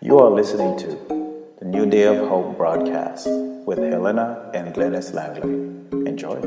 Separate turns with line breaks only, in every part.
You are listening to the New Day of Hope broadcast with Helena and Glennis Langley. Enjoy.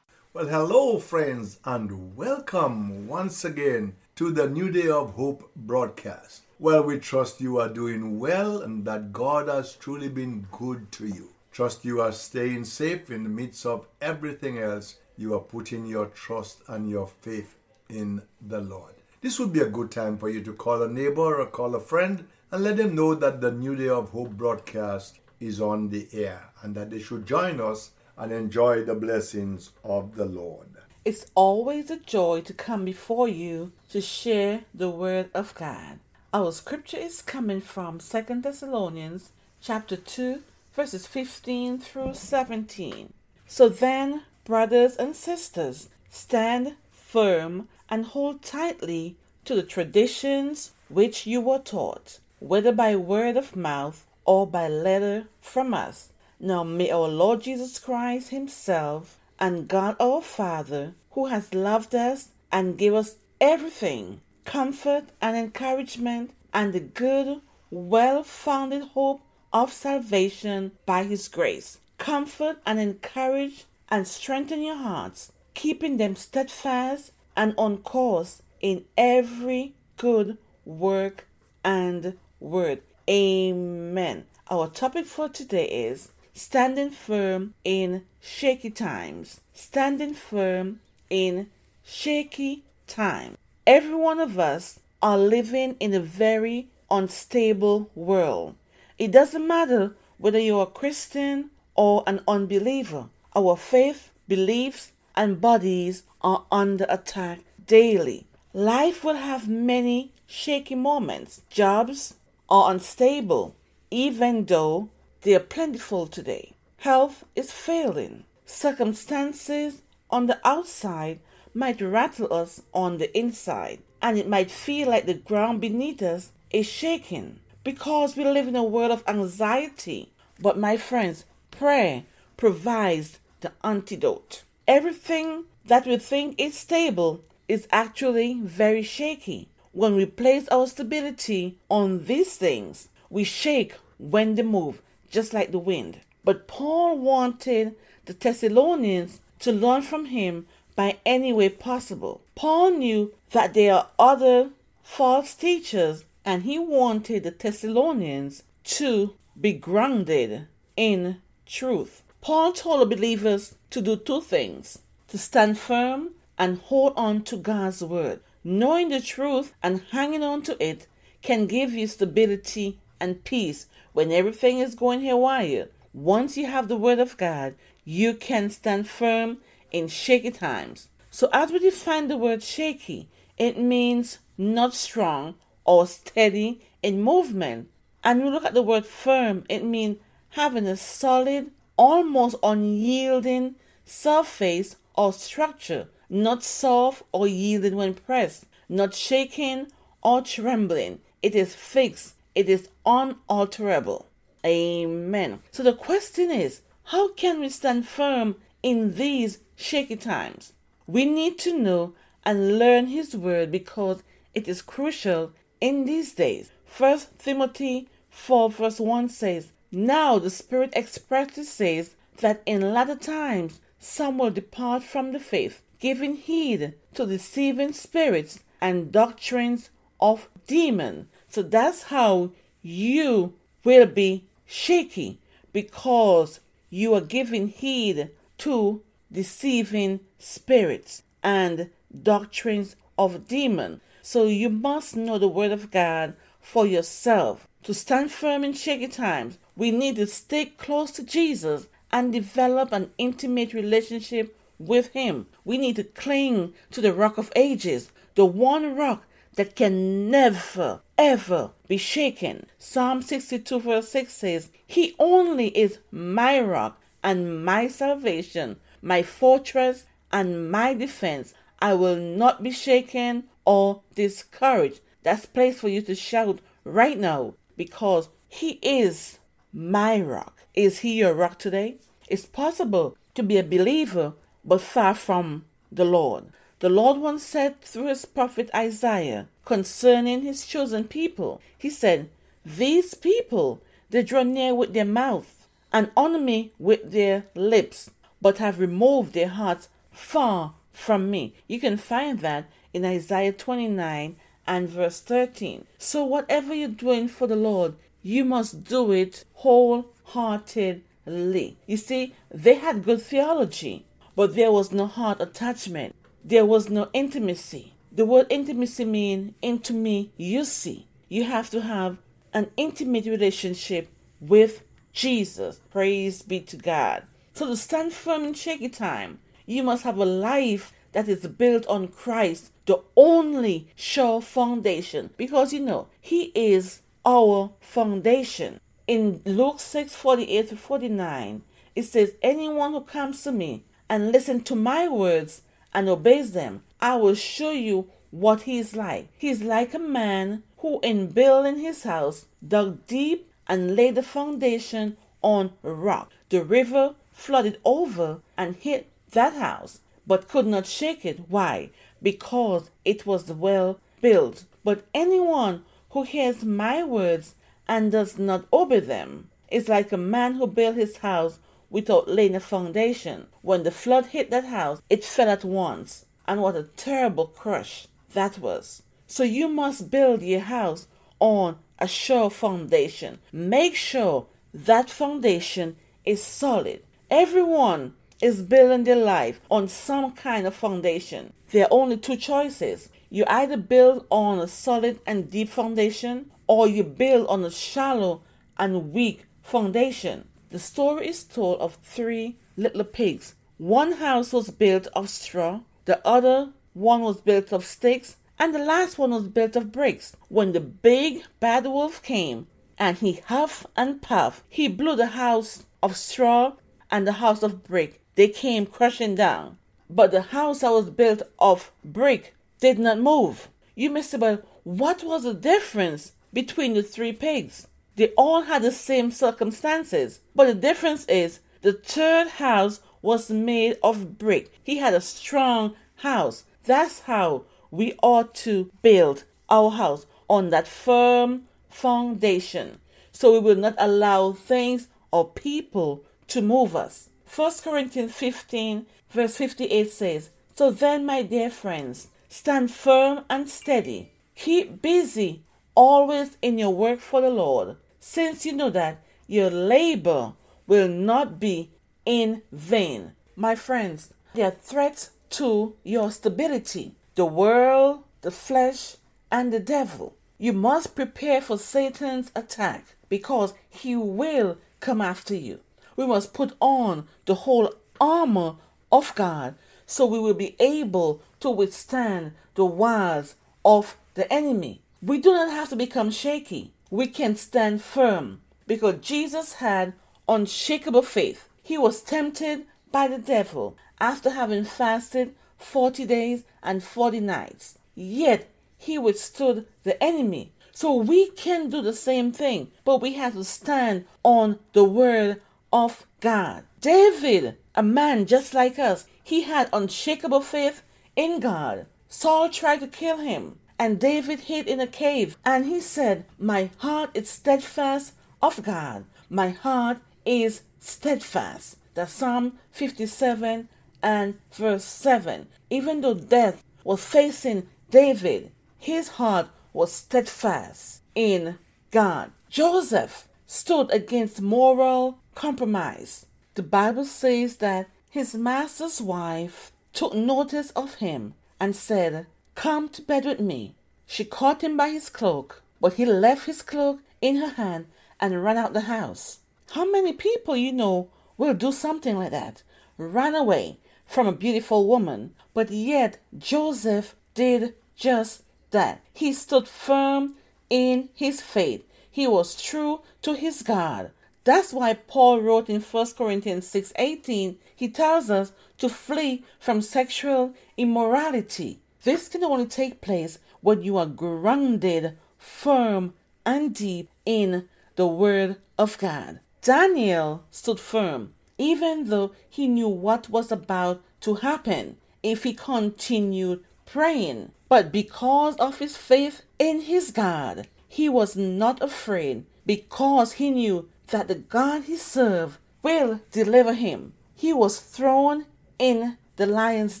Well, hello, friends, and welcome once again to the New Day of Hope broadcast. Well, we trust you are doing well and that God has truly been good to you. Trust you are staying safe in the midst of everything else. You are putting your trust and your faith in the Lord. This would be a good time for you to call a neighbor or call a friend and let them know that the New Day of Hope broadcast is on the air and that they should join us and enjoy the blessings of the Lord.
It's always a joy to come before you to share the word of God. Our scripture is coming from 2 Thessalonians chapter 2 verses 15 through 17. So then, brothers and sisters, stand firm and hold tightly to the traditions which you were taught, whether by word of mouth or by letter from us. Now may our Lord Jesus Christ himself and God our Father, who has loved us and gave us everything, comfort and encouragement, and the good, well founded hope of salvation by His grace. Comfort and encourage and strengthen your hearts, keeping them steadfast and on course in every good work and word. Amen. Our topic for today is standing firm in shaky times. Standing firm in shaky times. Every one of us are living in a very unstable world. It doesn't matter whether you're a Christian or an unbeliever. Our faith, beliefs, and bodies are under attack daily. Life will have many shaky moments. Jobs are unstable, even though they are plentiful today. Health is failing. Circumstances on the outside might rattle us on the inside, and it might feel like the ground beneath us is shaking because we live in a world of anxiety. But, my friends, prayer provides the antidote. Everything that we think is stable is actually very shaky. When we place our stability on these things, we shake when they move, just like the wind. But Paul wanted the Thessalonians to learn from him by any way possible. Paul knew that there are other false teachers, and he wanted the Thessalonians to be grounded in truth. Paul told the believers to do two things to stand firm and hold on to God's word. Knowing the truth and hanging on to it can give you stability and peace when everything is going haywire. Once you have the word of God, you can stand firm in shaky times. So, as we define the word shaky, it means not strong or steady in movement. And we look at the word firm, it means having a solid, almost unyielding surface or structure, not soft or yielding when pressed, not shaking or trembling. It is fixed, it is unalterable. Amen. So the question is how can we stand firm in these shaky times? We need to know and learn His Word because it is crucial in these days. First Timothy 4 verse 1 says, Now the Spirit expressly says that in latter times some will depart from the faith, giving heed to deceiving spirits and doctrines of demons. So that's how you will be shaky because you are giving heed to deceiving spirits and doctrines of demons. So you must know the word of God for yourself. To stand firm in shaky times, we need to stay close to Jesus and develop an intimate relationship with Him. We need to cling to the rock of ages, the one rock that can never, ever be shaken. Psalm 62, verse 6 says, He only is my rock and my salvation, my fortress and my defense. I will not be shaken or discouraged. That's place for you to shout right now because He is my rock. Is he your rock today? It's possible to be a believer but far from the Lord. The Lord once said through his prophet Isaiah concerning his chosen people, He said, These people, they draw near with their mouth and honor me with their lips, but have removed their hearts far from me. You can find that in Isaiah 29 and verse 13. So, whatever you're doing for the Lord, you must do it wholeheartedly. You see, they had good theology, but there was no heart attachment, there was no intimacy. The word intimacy means into me, you see. You have to have an intimate relationship with Jesus. Praise be to God. So to stand firm in shaky time, you must have a life that is built on Christ, the only sure foundation. Because you know, He is our foundation. In Luke 6 48 to 49, it says, Anyone who comes to me and listens to my words and obeys them, I will show you what he is like. He is like a man who, in building his house, dug deep and laid the foundation on rock. The river flooded over and hit that house, but could not shake it. Why? Because it was well built. But anyone who hears my words and does not obey them is like a man who built his house without laying a foundation. When the flood hit that house, it fell at once. And what a terrible crush that was. So you must build your house on a sure foundation. Make sure that foundation is solid. Everyone is building their life on some kind of foundation. There are only two choices. You either build on a solid and deep foundation or you build on a shallow and weak foundation. The story is told of three little pigs. One house was built of straw, the other one was built of sticks, and the last one was built of bricks. When the big bad wolf came and he huffed and puffed, he blew the house of straw and the house of brick. They came crashing down. But the house that was built of brick did not move. You may say, well, what was the difference between the three pigs? They all had the same circumstances, but the difference is the third house was made of brick. He had a strong house. That's how we ought to build our house on that firm foundation. So we will not allow things or people to move us. 1 Corinthians 15, verse 58 says, So then, my dear friends, Stand firm and steady. Keep busy always in your work for the Lord, since you know that your labor will not be in vain. My friends, there are threats to your stability the world, the flesh, and the devil. You must prepare for Satan's attack because he will come after you. We must put on the whole armor of God so we will be able to withstand the wiles of the enemy. We do not have to become shaky. We can stand firm because Jesus had unshakable faith. He was tempted by the devil after having fasted 40 days and 40 nights. Yet he withstood the enemy. So we can do the same thing, but we have to stand on the word of God. David, a man just like us, he had unshakable faith in God. Saul tried to kill him, and David hid in a cave, and he said, My heart is steadfast of God. My heart is steadfast. That's Psalm 57 and verse 7. Even though death was facing David, his heart was steadfast in God. Joseph stood against moral compromise. The Bible says that his master's wife took notice of him and said, Come to bed with me. She caught him by his cloak, but he left his cloak in her hand and ran out the house. How many people you know will do something like that? Run away from a beautiful woman. But yet Joseph did just that. He stood firm in his faith. He was true to his God. That's why Paul wrote in 1 Corinthians 6:18, he tells us to flee from sexual immorality. This can only take place when you are grounded firm and deep in the word of God. Daniel stood firm, even though he knew what was about to happen if he continued praying. But because of his faith in his God, he was not afraid because he knew that the God he served will deliver him. He was thrown in the lion's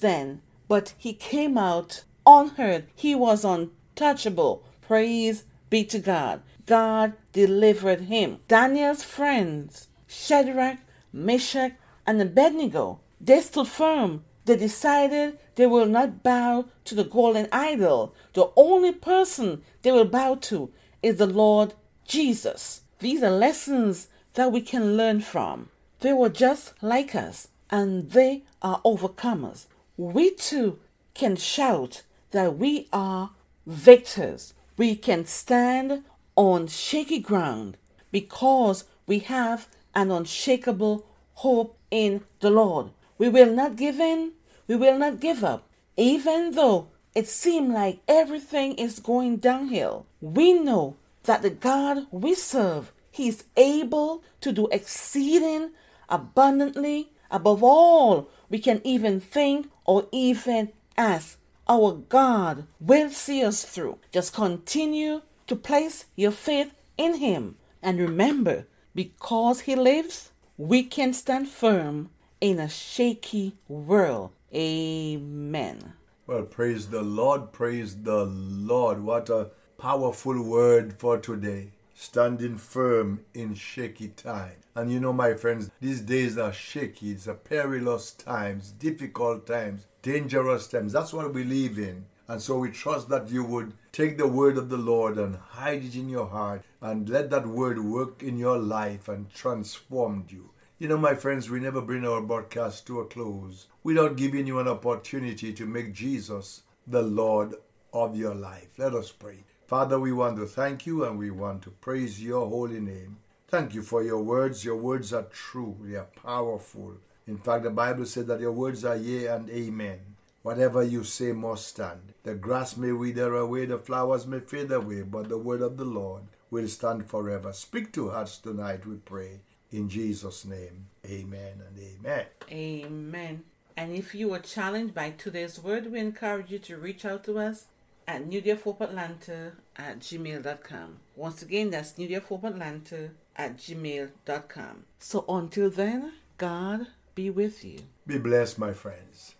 den, but he came out unhurt. He was untouchable. Praise be to God. God delivered him. Daniel's friends, Shadrach, Meshach, and Abednego, they stood firm. They decided they will not bow to the golden idol. The only person they will bow to is the Lord Jesus. These are lessons that we can learn from. They were just like us, and they are overcomers. We too can shout that we are victors. We can stand on shaky ground because we have an unshakable hope in the Lord. We will not give in, we will not give up, even though it seems like everything is going downhill. We know that the God we serve, He is able to do exceeding abundantly above all we can even think or even ask. Our God will see us through. Just continue to place your faith in Him. And remember, because He lives, we can stand firm in a shaky world. Amen.
Well, praise the Lord, praise the Lord. What a powerful word for today. Standing firm in shaky time. And you know, my friends, these days are shaky. It's a perilous times, difficult times, dangerous times. That's what we live in. And so we trust that you would take the word of the Lord and hide it in your heart and let that word work in your life and transform you. You know, my friends, we never bring our broadcast to a close without giving you an opportunity to make Jesus the Lord of your life. Let us pray. Father, we want to thank you and we want to praise your holy name. Thank you for your words. Your words are true, they are powerful. In fact, the Bible said that your words are yea and amen. Whatever you say must stand. The grass may wither away, the flowers may fade away, but the word of the Lord will stand forever. Speak to us tonight, we pray. In Jesus' name, amen and amen.
Amen. And if you were challenged by today's word, we encourage you to reach out to us at newdayofhopeatlanta at gmail.com. Once again, that's newdayofhopeatlanta at gmail.com. So until then, God be with you.
Be blessed, my friends.